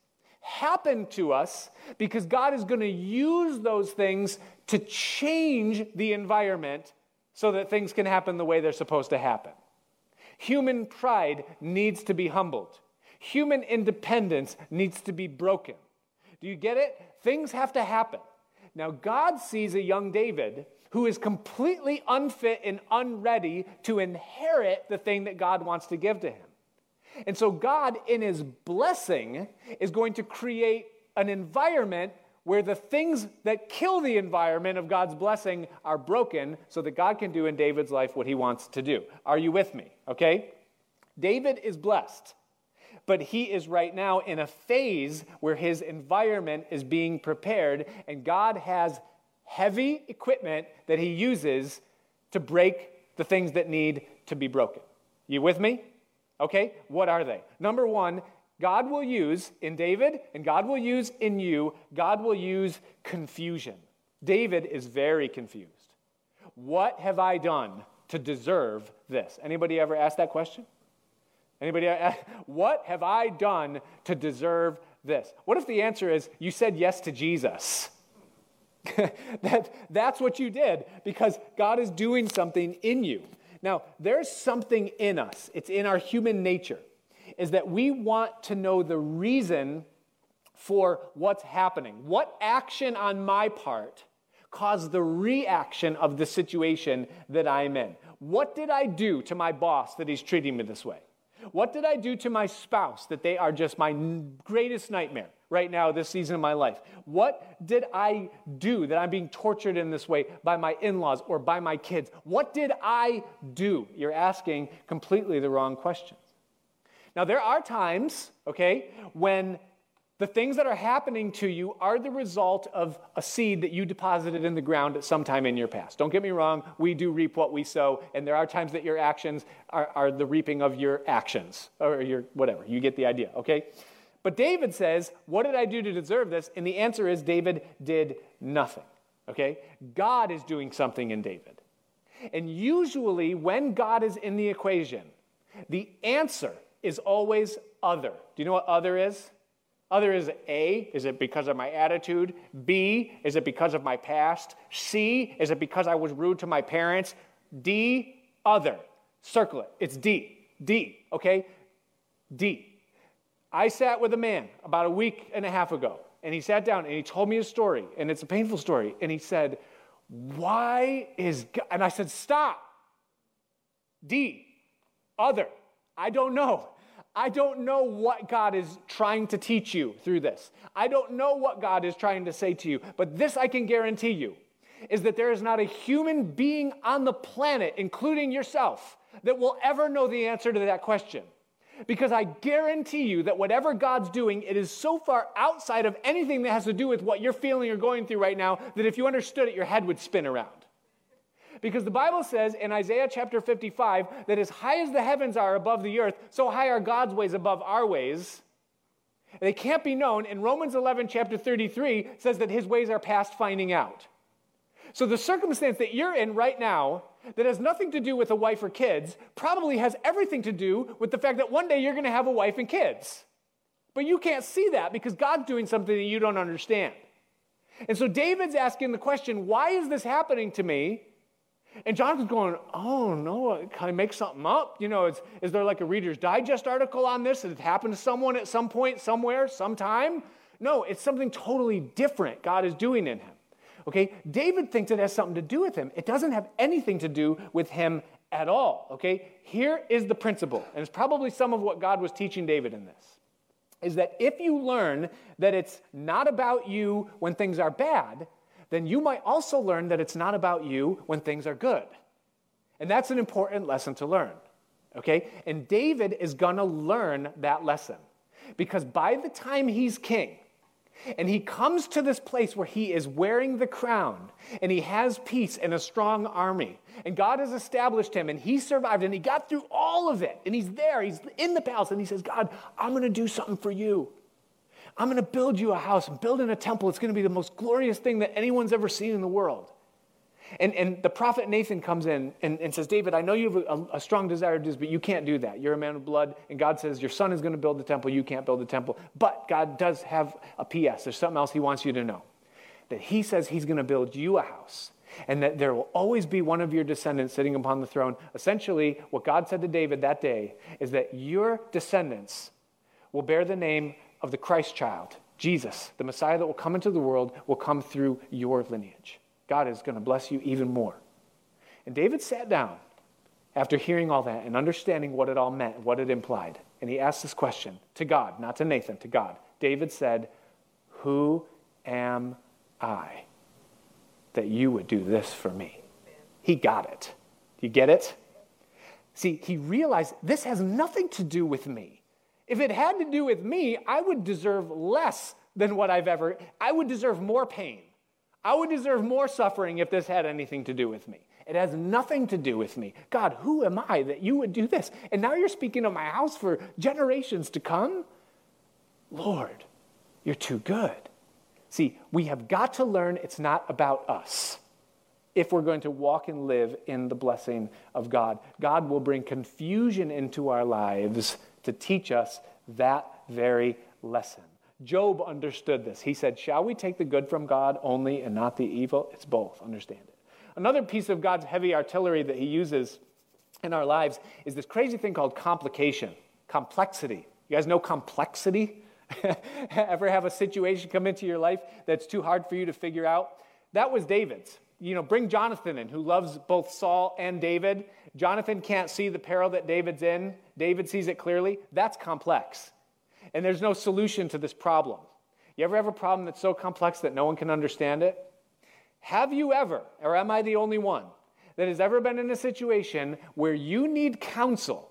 happen to us because God is going to use those things to change the environment so that things can happen the way they're supposed to happen. Human pride needs to be humbled. Human independence needs to be broken. Do you get it? Things have to happen. Now, God sees a young David who is completely unfit and unready to inherit the thing that God wants to give to him. And so, God, in his blessing, is going to create an environment where the things that kill the environment of God's blessing are broken so that God can do in David's life what he wants to do. Are you with me? Okay? David is blessed but he is right now in a phase where his environment is being prepared, and God has heavy equipment that he uses to break the things that need to be broken. You with me? Okay, what are they? Number one, God will use in David, and God will use in you, God will use confusion. David is very confused. What have I done to deserve this? Anybody ever ask that question? Anybody? What have I done to deserve this? What if the answer is you said yes to Jesus? that, that's what you did because God is doing something in you. Now, there's something in us, it's in our human nature, is that we want to know the reason for what's happening. What action on my part caused the reaction of the situation that I'm in? What did I do to my boss that he's treating me this way? What did I do to my spouse that they are just my greatest nightmare right now, this season of my life? What did I do that I'm being tortured in this way by my in laws or by my kids? What did I do? You're asking completely the wrong questions. Now, there are times, okay, when the things that are happening to you are the result of a seed that you deposited in the ground at some time in your past. Don't get me wrong, we do reap what we sow, and there are times that your actions are, are the reaping of your actions, or your whatever. You get the idea, okay? But David says, What did I do to deserve this? And the answer is David did nothing, okay? God is doing something in David. And usually, when God is in the equation, the answer is always other. Do you know what other is? Other is A, is it because of my attitude? B, is it because of my past? C, is it because I was rude to my parents? D, other. Circle it. It's D. D, okay? D. I sat with a man about a week and a half ago, and he sat down and he told me a story, and it's a painful story. And he said, Why is God? And I said, Stop. D, other. I don't know. I don't know what God is trying to teach you through this. I don't know what God is trying to say to you, but this I can guarantee you is that there is not a human being on the planet, including yourself, that will ever know the answer to that question. Because I guarantee you that whatever God's doing, it is so far outside of anything that has to do with what you're feeling or going through right now that if you understood it, your head would spin around. Because the Bible says in Isaiah chapter 55 that as high as the heavens are above the earth, so high are God's ways above our ways. They can't be known. And Romans 11, chapter 33, says that his ways are past finding out. So the circumstance that you're in right now, that has nothing to do with a wife or kids, probably has everything to do with the fact that one day you're going to have a wife and kids. But you can't see that because God's doing something that you don't understand. And so David's asking the question why is this happening to me? And Jonathan's going, oh no, can I make something up? You know, is, is there like a Reader's Digest article on this? Did it happen to someone at some point, somewhere, sometime? No, it's something totally different God is doing in him. Okay, David thinks it has something to do with him. It doesn't have anything to do with him at all. Okay, here is the principle, and it's probably some of what God was teaching David in this is that if you learn that it's not about you when things are bad, then you might also learn that it's not about you when things are good. And that's an important lesson to learn. Okay? And David is to learn that lesson. Because by the time he's king, and he comes to this place where he is wearing the crown and he has peace and a strong army. And God has established him and he survived and he got through all of it. And he's there, he's in the palace, and he says, God, I'm going to do something for you. I'm going to build you a house. I'm building a temple. It's going to be the most glorious thing that anyone's ever seen in the world. And, and the prophet Nathan comes in and, and says, David, I know you have a, a, strong desire to do this, but you can't do that. You're a man of blood. And God says, Your son is going to build the temple. You can't build the temple. But God does have a PS. There's something else he wants you to know that he says he's going to build you a house and that there will always be one of your descendants sitting upon the throne. Essentially, what God said to David that day is that your descendants will bear the name of the Christ child, Jesus, the Messiah that will come into the world, will come through your lineage. God is going to bless you even more. And David sat down after hearing all that and understanding what it all meant, what it implied. And he asked this question to God, not to Nathan, to God. David said, Who am I that you would do this for me? He got it. You get it? See, he realized this has nothing to do with me. If it had to do with me, I would deserve less than what I've ever, I would deserve more pain. I would deserve more suffering if this had anything to do with me. It has nothing to do with me. God, who am I that you would do this? And now you're speaking of my house for generations to come? Lord, you're too good. See, we have got to learn it's not about us if we're going to walk and live in the blessing of God. God will bring confusion into our lives to teach us that very lesson. Job understood this. He said, Shall we take the good from God only and not the evil? It's both. Understand it. Another piece of God's heavy artillery that he uses in our lives is this crazy thing called complication, complexity. You guys know complexity? Ever have a situation come into your life that's too hard for you to figure out? That was David's. You know, bring Jonathan in, who loves both Saul and David. Jonathan can't see the peril that David's in. David sees it clearly. That's complex. And there's no solution to this problem. You ever have a problem that's so complex that no one can understand it? Have you ever, or am I the only one, that has ever been in a situation where you need counsel,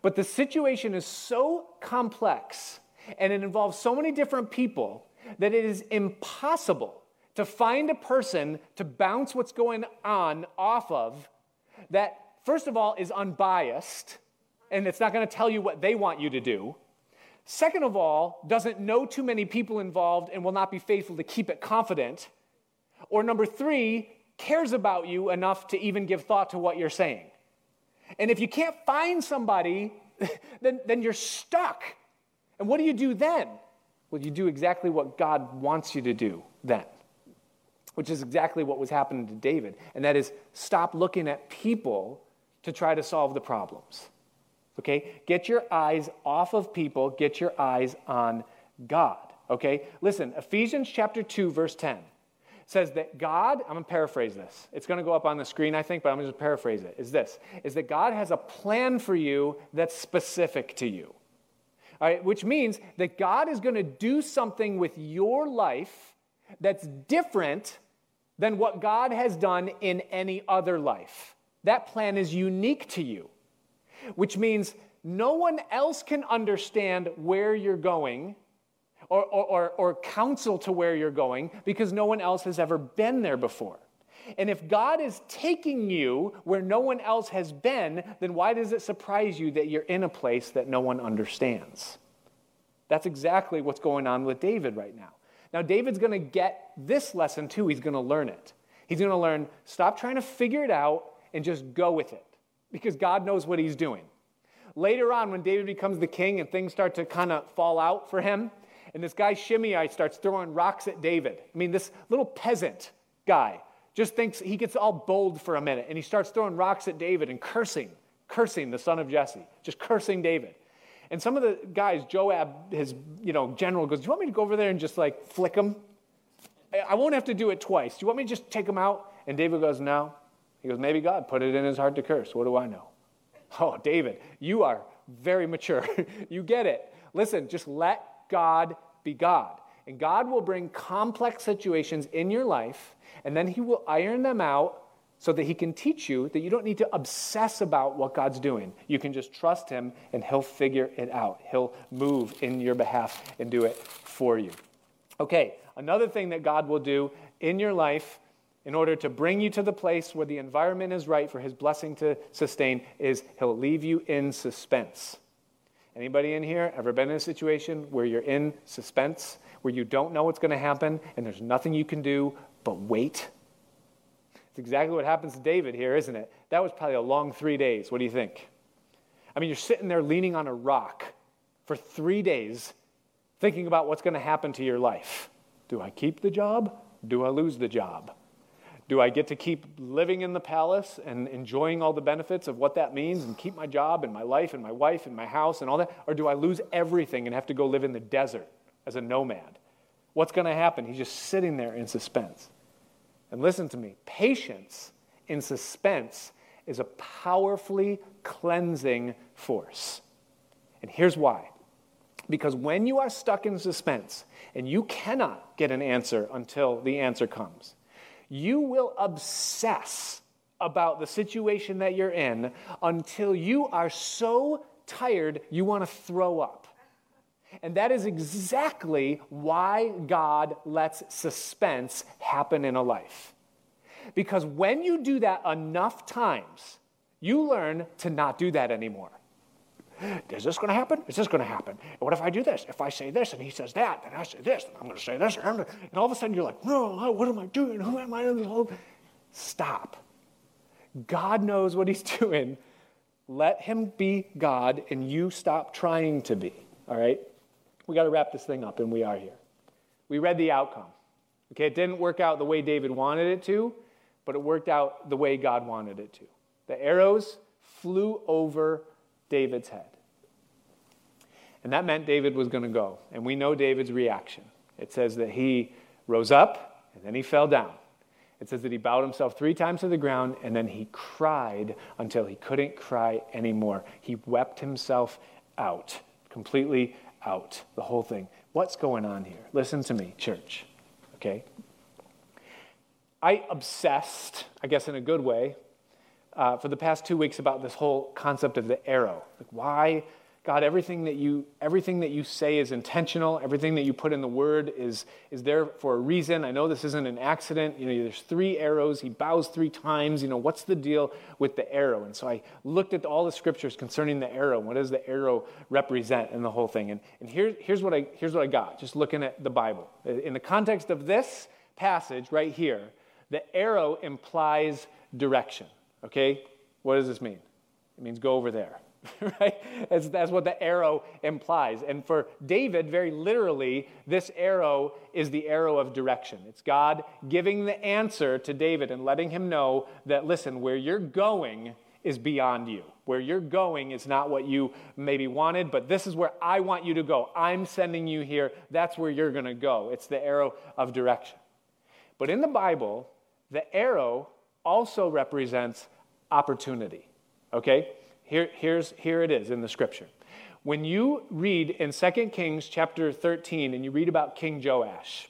but the situation is so complex and it involves so many different people that it is impossible to find a person to bounce what's going on off of that first of all, is unbiased, and it's not going to tell you what they want you to do. Second of all, doesn't know too many people involved and will not be faithful to keep it confident. Or number three, cares about you enough to even give thought to what you're saying. And if you can't find somebody, then, then you're stuck. And what do you do then? Well, you do exactly what God wants you to do then, which is exactly what was happening to David. And that is stop looking at people to try to solve the problems. Okay? Get your eyes off of people, get your eyes on God. Okay? Listen, Ephesians chapter 2, verse 10 says that God, I'm going to paraphrase this. It's going to go up on the screen, I think, but I'm going to paraphrase it. Is this is that God has a plan for you that's specific to you. All right, which means that God is going to do something with your life that's different than what God has done in any other life. That plan is unique to you, which means no one else can understand where you're going or, or, or, counsel to where you're going because no one else has ever been there before. And if God is taking you where no one else has been, then why does it surprise you that you're in a place that no one understands? That's exactly what's going on with David right now. Now, David's going to get this lesson too. He's going to learn it. He's going to learn stop trying to figure it out and just go with it because God knows what he's doing. Later on, when David becomes the king and things start to kind of fall out for him, and this guy Shimei starts throwing rocks at David. I mean, this little peasant guy just thinks he gets all bold for a minute and he starts throwing rocks at David and cursing, cursing the son of Jesse, just cursing David. And some of the guys, Joab, his you know general, goes, "Do you want me to go over there and just like flick him? I won't have to do it twice. Do you want me to just take him out?" And David goes, "No, he goes, Maybe God put it in his heart to curse. What do I know? Oh, David, you are very mature. you get it. Listen, just let God be God. And God will bring complex situations in your life, and then He will iron them out so that He can teach you that you don't need to obsess about what God's doing. You can just trust Him, and He'll figure it out. He'll move in your behalf and do it for you. Okay, another thing that God will do in your life in order to bring you to the place where the environment is right for his blessing to sustain is he'll leave you in suspense Anybody in here ever been in a situation where you're in suspense, where you don't know what's going to happen, and there's nothing you can do but wait? It's exactly what happens to David here, isn't it? That was probably a long three days. What do you think? I mean, you're sitting there leaning on a rock for three days thinking about what's going to happen to your life. Do I keep the job? Do I lose the job? Do I get to keep living in the palace and enjoying all the benefits of what that means and keep my job and my life and my wife and my house and all that? Or do I lose everything and have to go live in the desert as a nomad? What's going to happen? He's just sitting there in suspense. And listen to me patience in suspense is a powerfully cleansing force. And here's why. Because when you are stuck in suspense and you cannot get an answer until the answer comes, you will obsess about the situation that you're in until you are so tired you want to throw up. And that is exactly why God lets suspense happen in a life. Because when you do that enough times, you learn to not do that anymore. Is this going to happen? Is this going to happen? what if I do this? If I say this and he says that, then I say this, and I'm going to say this. And all of a sudden you're like, no, what am I doing? Who am I? Stop. God knows what he's doing. Let him be God, and you stop trying to be. All right? We got to wrap this thing up, and we are here. We read the outcome. Okay, it didn't work out the way David wanted it to, but it worked out the way God wanted it to. The arrows flew over David's head. And that meant David was going to go. And we know David's reaction. It says that he rose up and then he fell down. It says that he bowed himself three times to the ground and then he cried until he couldn't cry anymore. He wept himself out, completely out, the whole thing. What's going on here? Listen to me, church, okay? I obsessed, I guess in a good way, uh, for the past two weeks about this whole concept of the arrow. Like, why God, everything that you everything that you say is intentional. Everything that you put in the word is is there for a reason. I know this isn't an accident. You know, there's three arrows. He bows three times. You know, what's the deal with the arrow? And so I looked at all the scriptures concerning the arrow. What does the arrow represent in the whole thing? And and here, here's what I here's what I got. Just looking at the Bible in the context of this passage right here, the arrow implies direction. Okay, what does this mean? It means go over there. right? That's, that's what the arrow implies. And for David, very literally, this arrow is the arrow of direction. It's God giving the answer to David and letting him know that, listen, where you're going is beyond you. Where you're going is not what you maybe wanted, but this is where I want you to go. I'm sending you here. That's where you're going to go. It's the arrow of direction. But in the Bible, the arrow also represents opportunity. Okay? Here, here's, here it is in the scripture. When you read in 2 Kings chapter 13 and you read about King Joash,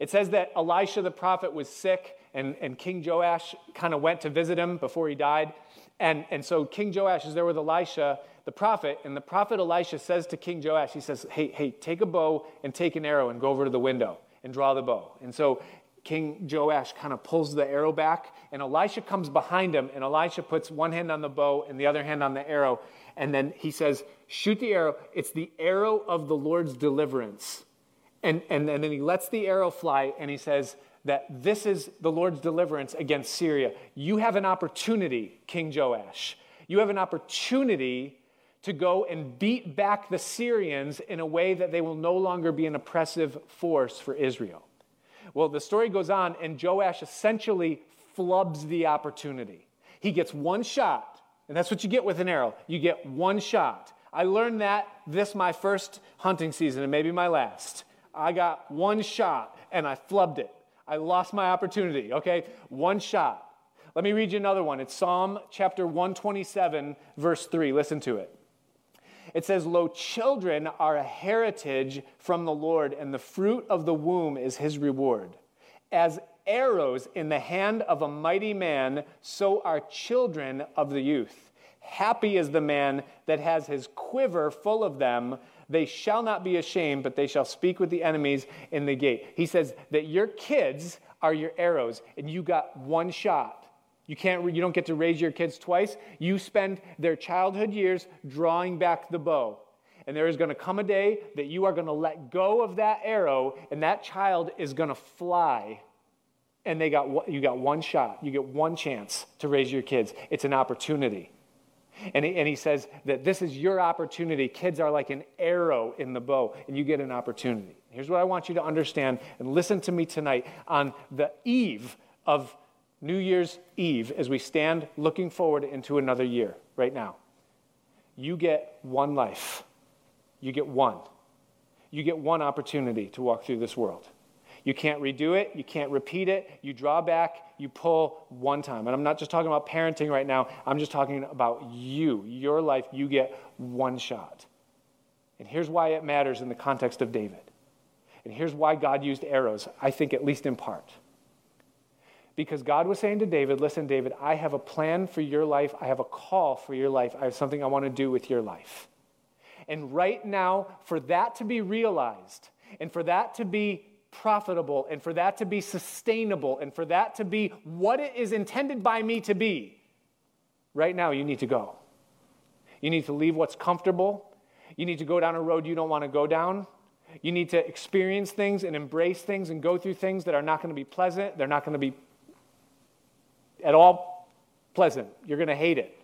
it says that Elisha the prophet was sick and, and King Joash kind of went to visit him before he died. And, and so King Joash is there with Elisha, the prophet, and the prophet Elisha says to King Joash, he says, Hey, hey, take a bow and take an arrow and go over to the window and draw the bow. And so King Joash kind of pulls the arrow back, and Elisha comes behind him, and Elisha puts one hand on the bow and the other hand on the arrow. And then he says, Shoot the arrow. It's the arrow of the Lord's deliverance. And, and, and then he lets the arrow fly, and he says that this is the Lord's deliverance against Syria. You have an opportunity, King Joash. You have an opportunity to go and beat back the Syrians in a way that they will no longer be an oppressive force for Israel. Well, the story goes on, and Joash essentially flubs the opportunity. He gets one shot, and that's what you get with an arrow. You get one shot. I learned that this my first hunting season, and maybe my last. I got one shot, and I flubbed it. I lost my opportunity, okay? One shot. Let me read you another one. It's Psalm chapter 127, verse 3. Listen to it. It says, Lo, children are a heritage from the Lord, and the fruit of the womb is his reward. As arrows in the hand of a mighty man, so are children of the youth. Happy is the man that has his quiver full of them. They shall not be ashamed, but they shall speak with the enemies in the gate. He says that your kids are your arrows, and you got one shot. You, can't, you don't get to raise your kids twice. You spend their childhood years drawing back the bow. And there is going to come a day that you are going to let go of that arrow, and that child is going to fly. And they got, you got one shot. You get one chance to raise your kids. It's an opportunity. And he, and he says that this is your opportunity. Kids are like an arrow in the bow, and you get an opportunity. Here's what I want you to understand, and listen to me tonight on the eve of New Year's Eve as we stand looking forward into another year right now. You get one life. You get one. You get one opportunity to walk through this world. You can't redo it. You can't repeat it. You draw back. You pull one time. And I'm not just talking about parenting right now. I'm just talking about you, your life. You get one shot. And here's why it matters in the context of David. And here's why God used arrows, I think, at least in part. Because God was saying to David, Listen, David, I have a plan for your life. I have a call for your life. I have something I want to do with your life. And right now, for that to be realized and for that to be profitable and for that to be sustainable and for that to be what it is intended by me to be, right now, you need to go. You need to leave what's comfortable. You need to go down a road you don't want to go down. You need to experience things and embrace things and go through things that are not going to be pleasant. They're not going to be at all pleasant. You're going to hate it.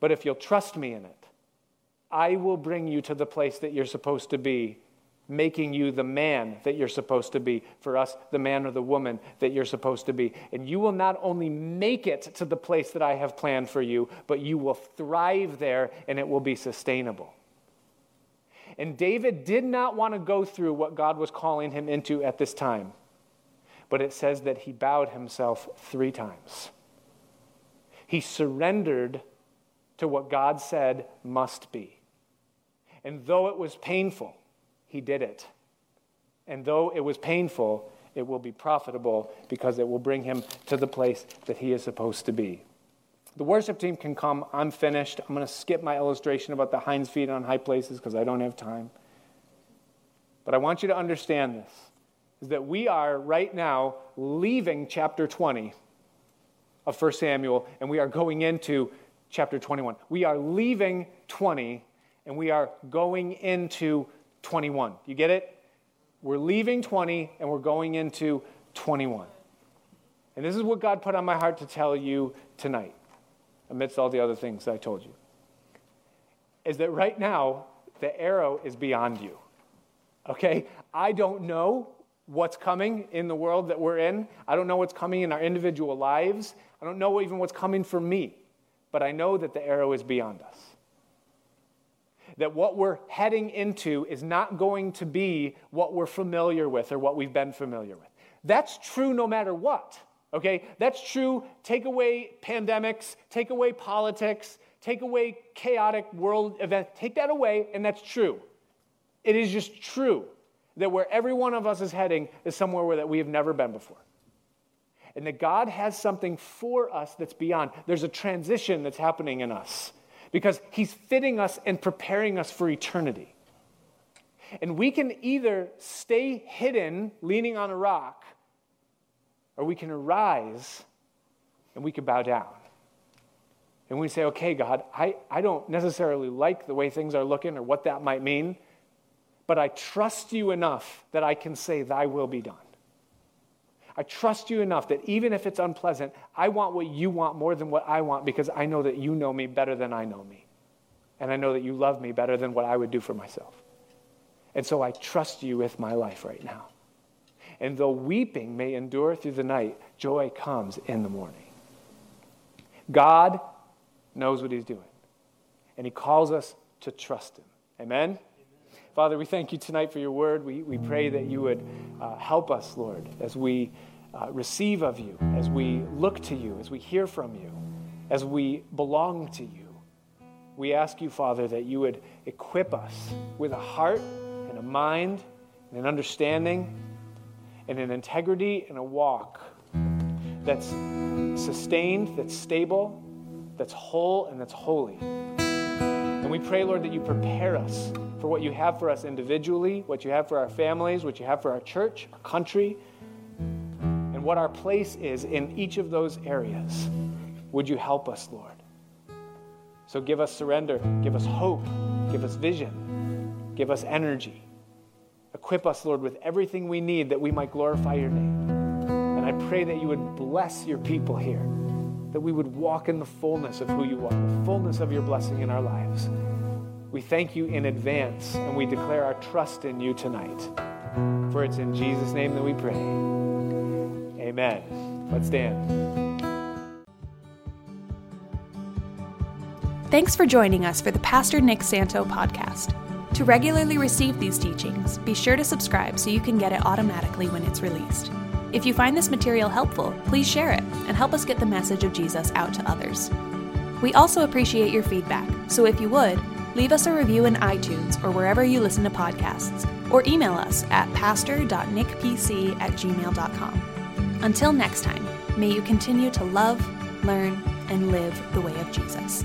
But if you'll trust me in it, I will bring you to the place that you're supposed to be, making you the man that you're supposed to be. For us, the man or the woman that you're supposed to be. And you will not only make it to the place that I have planned for you, but you will thrive there and it will be sustainable. And David did not want to go through what God was calling him into at this time but it says that he bowed himself three times. He surrendered to what God said must be. And though it was painful, he did it. And though it was painful, it will be profitable because it will bring him to the place that he is supposed to be. The worship team can come. I'm finished. I'm going to skip my illustration about the hinds feet on high places because I don't have time. But I want you to understand this is that we are right now leaving chapter 20 of 1 Samuel and we are going into chapter 21. We are leaving 20 and we are going into 21. You get it? We're leaving 20 and we're going into 21. And this is what God put on my heart to tell you tonight, amidst all the other things I told you. Is that right now, the arrow is beyond you. Okay? I don't know what's coming in the world that we're in. I don't know what's coming in our individual lives. I don't know even what's coming for me. But I know that the arrow is beyond us. That what we're heading into is not going to be what we're familiar with or what we've been familiar with. That's true no matter what. Okay? That's true. Take away pandemics, take away politics, take away chaotic world events. Take that away, and that's true. It is just true that where every one of us is heading is somewhere where that we have never been before. And that God has something for us that's beyond. There's a transition that's happening in us because He's fitting us and preparing us for eternity. And we can either stay hidden, leaning on a rock, or we can arise and we can bow down. And we say, okay, God, I, I don't necessarily like the way things are looking or what that might mean, but I trust you enough that I can say, Thy will be done. I trust you enough that even if it's unpleasant, I want what you want more than what I want because I know that you know me better than I know me. And I know that you love me better than what I would do for myself. And so I trust you with my life right now. And though weeping may endure through the night, joy comes in the morning. God knows what He's doing, and He calls us to trust Him. Amen? Father, we thank you tonight for your word. We, we pray that you would uh, help us, Lord, as we uh, receive of you, as we look to you, as we hear from you, as we belong to you. We ask you, Father, that you would equip us with a heart and a mind and an understanding and an integrity and a walk that's sustained, that's stable, that's whole, and that's holy. And we pray, Lord, that you prepare us for what you have for us individually, what you have for our families, what you have for our church, our country, and what our place is in each of those areas. Would you help us, Lord? So give us surrender, give us hope, give us vision, give us energy. Equip us, Lord, with everything we need that we might glorify your name. And I pray that you would bless your people here, that we would walk in the fullness of who you are, the fullness of your blessing in our lives. We thank you in advance and we declare our trust in you tonight. For it's in Jesus' name that we pray. Amen. Let's stand. Thanks for joining us for the Pastor Nick Santo podcast. To regularly receive these teachings, be sure to subscribe so you can get it automatically when it's released. If you find this material helpful, please share it and help us get the message of Jesus out to others. We also appreciate your feedback, so if you would, leave us a review in iTunes or wherever you listen to podcasts, or email us at pastor.nickpc at gmail.com. Until next time, may you continue to love, learn, and live the way of Jesus.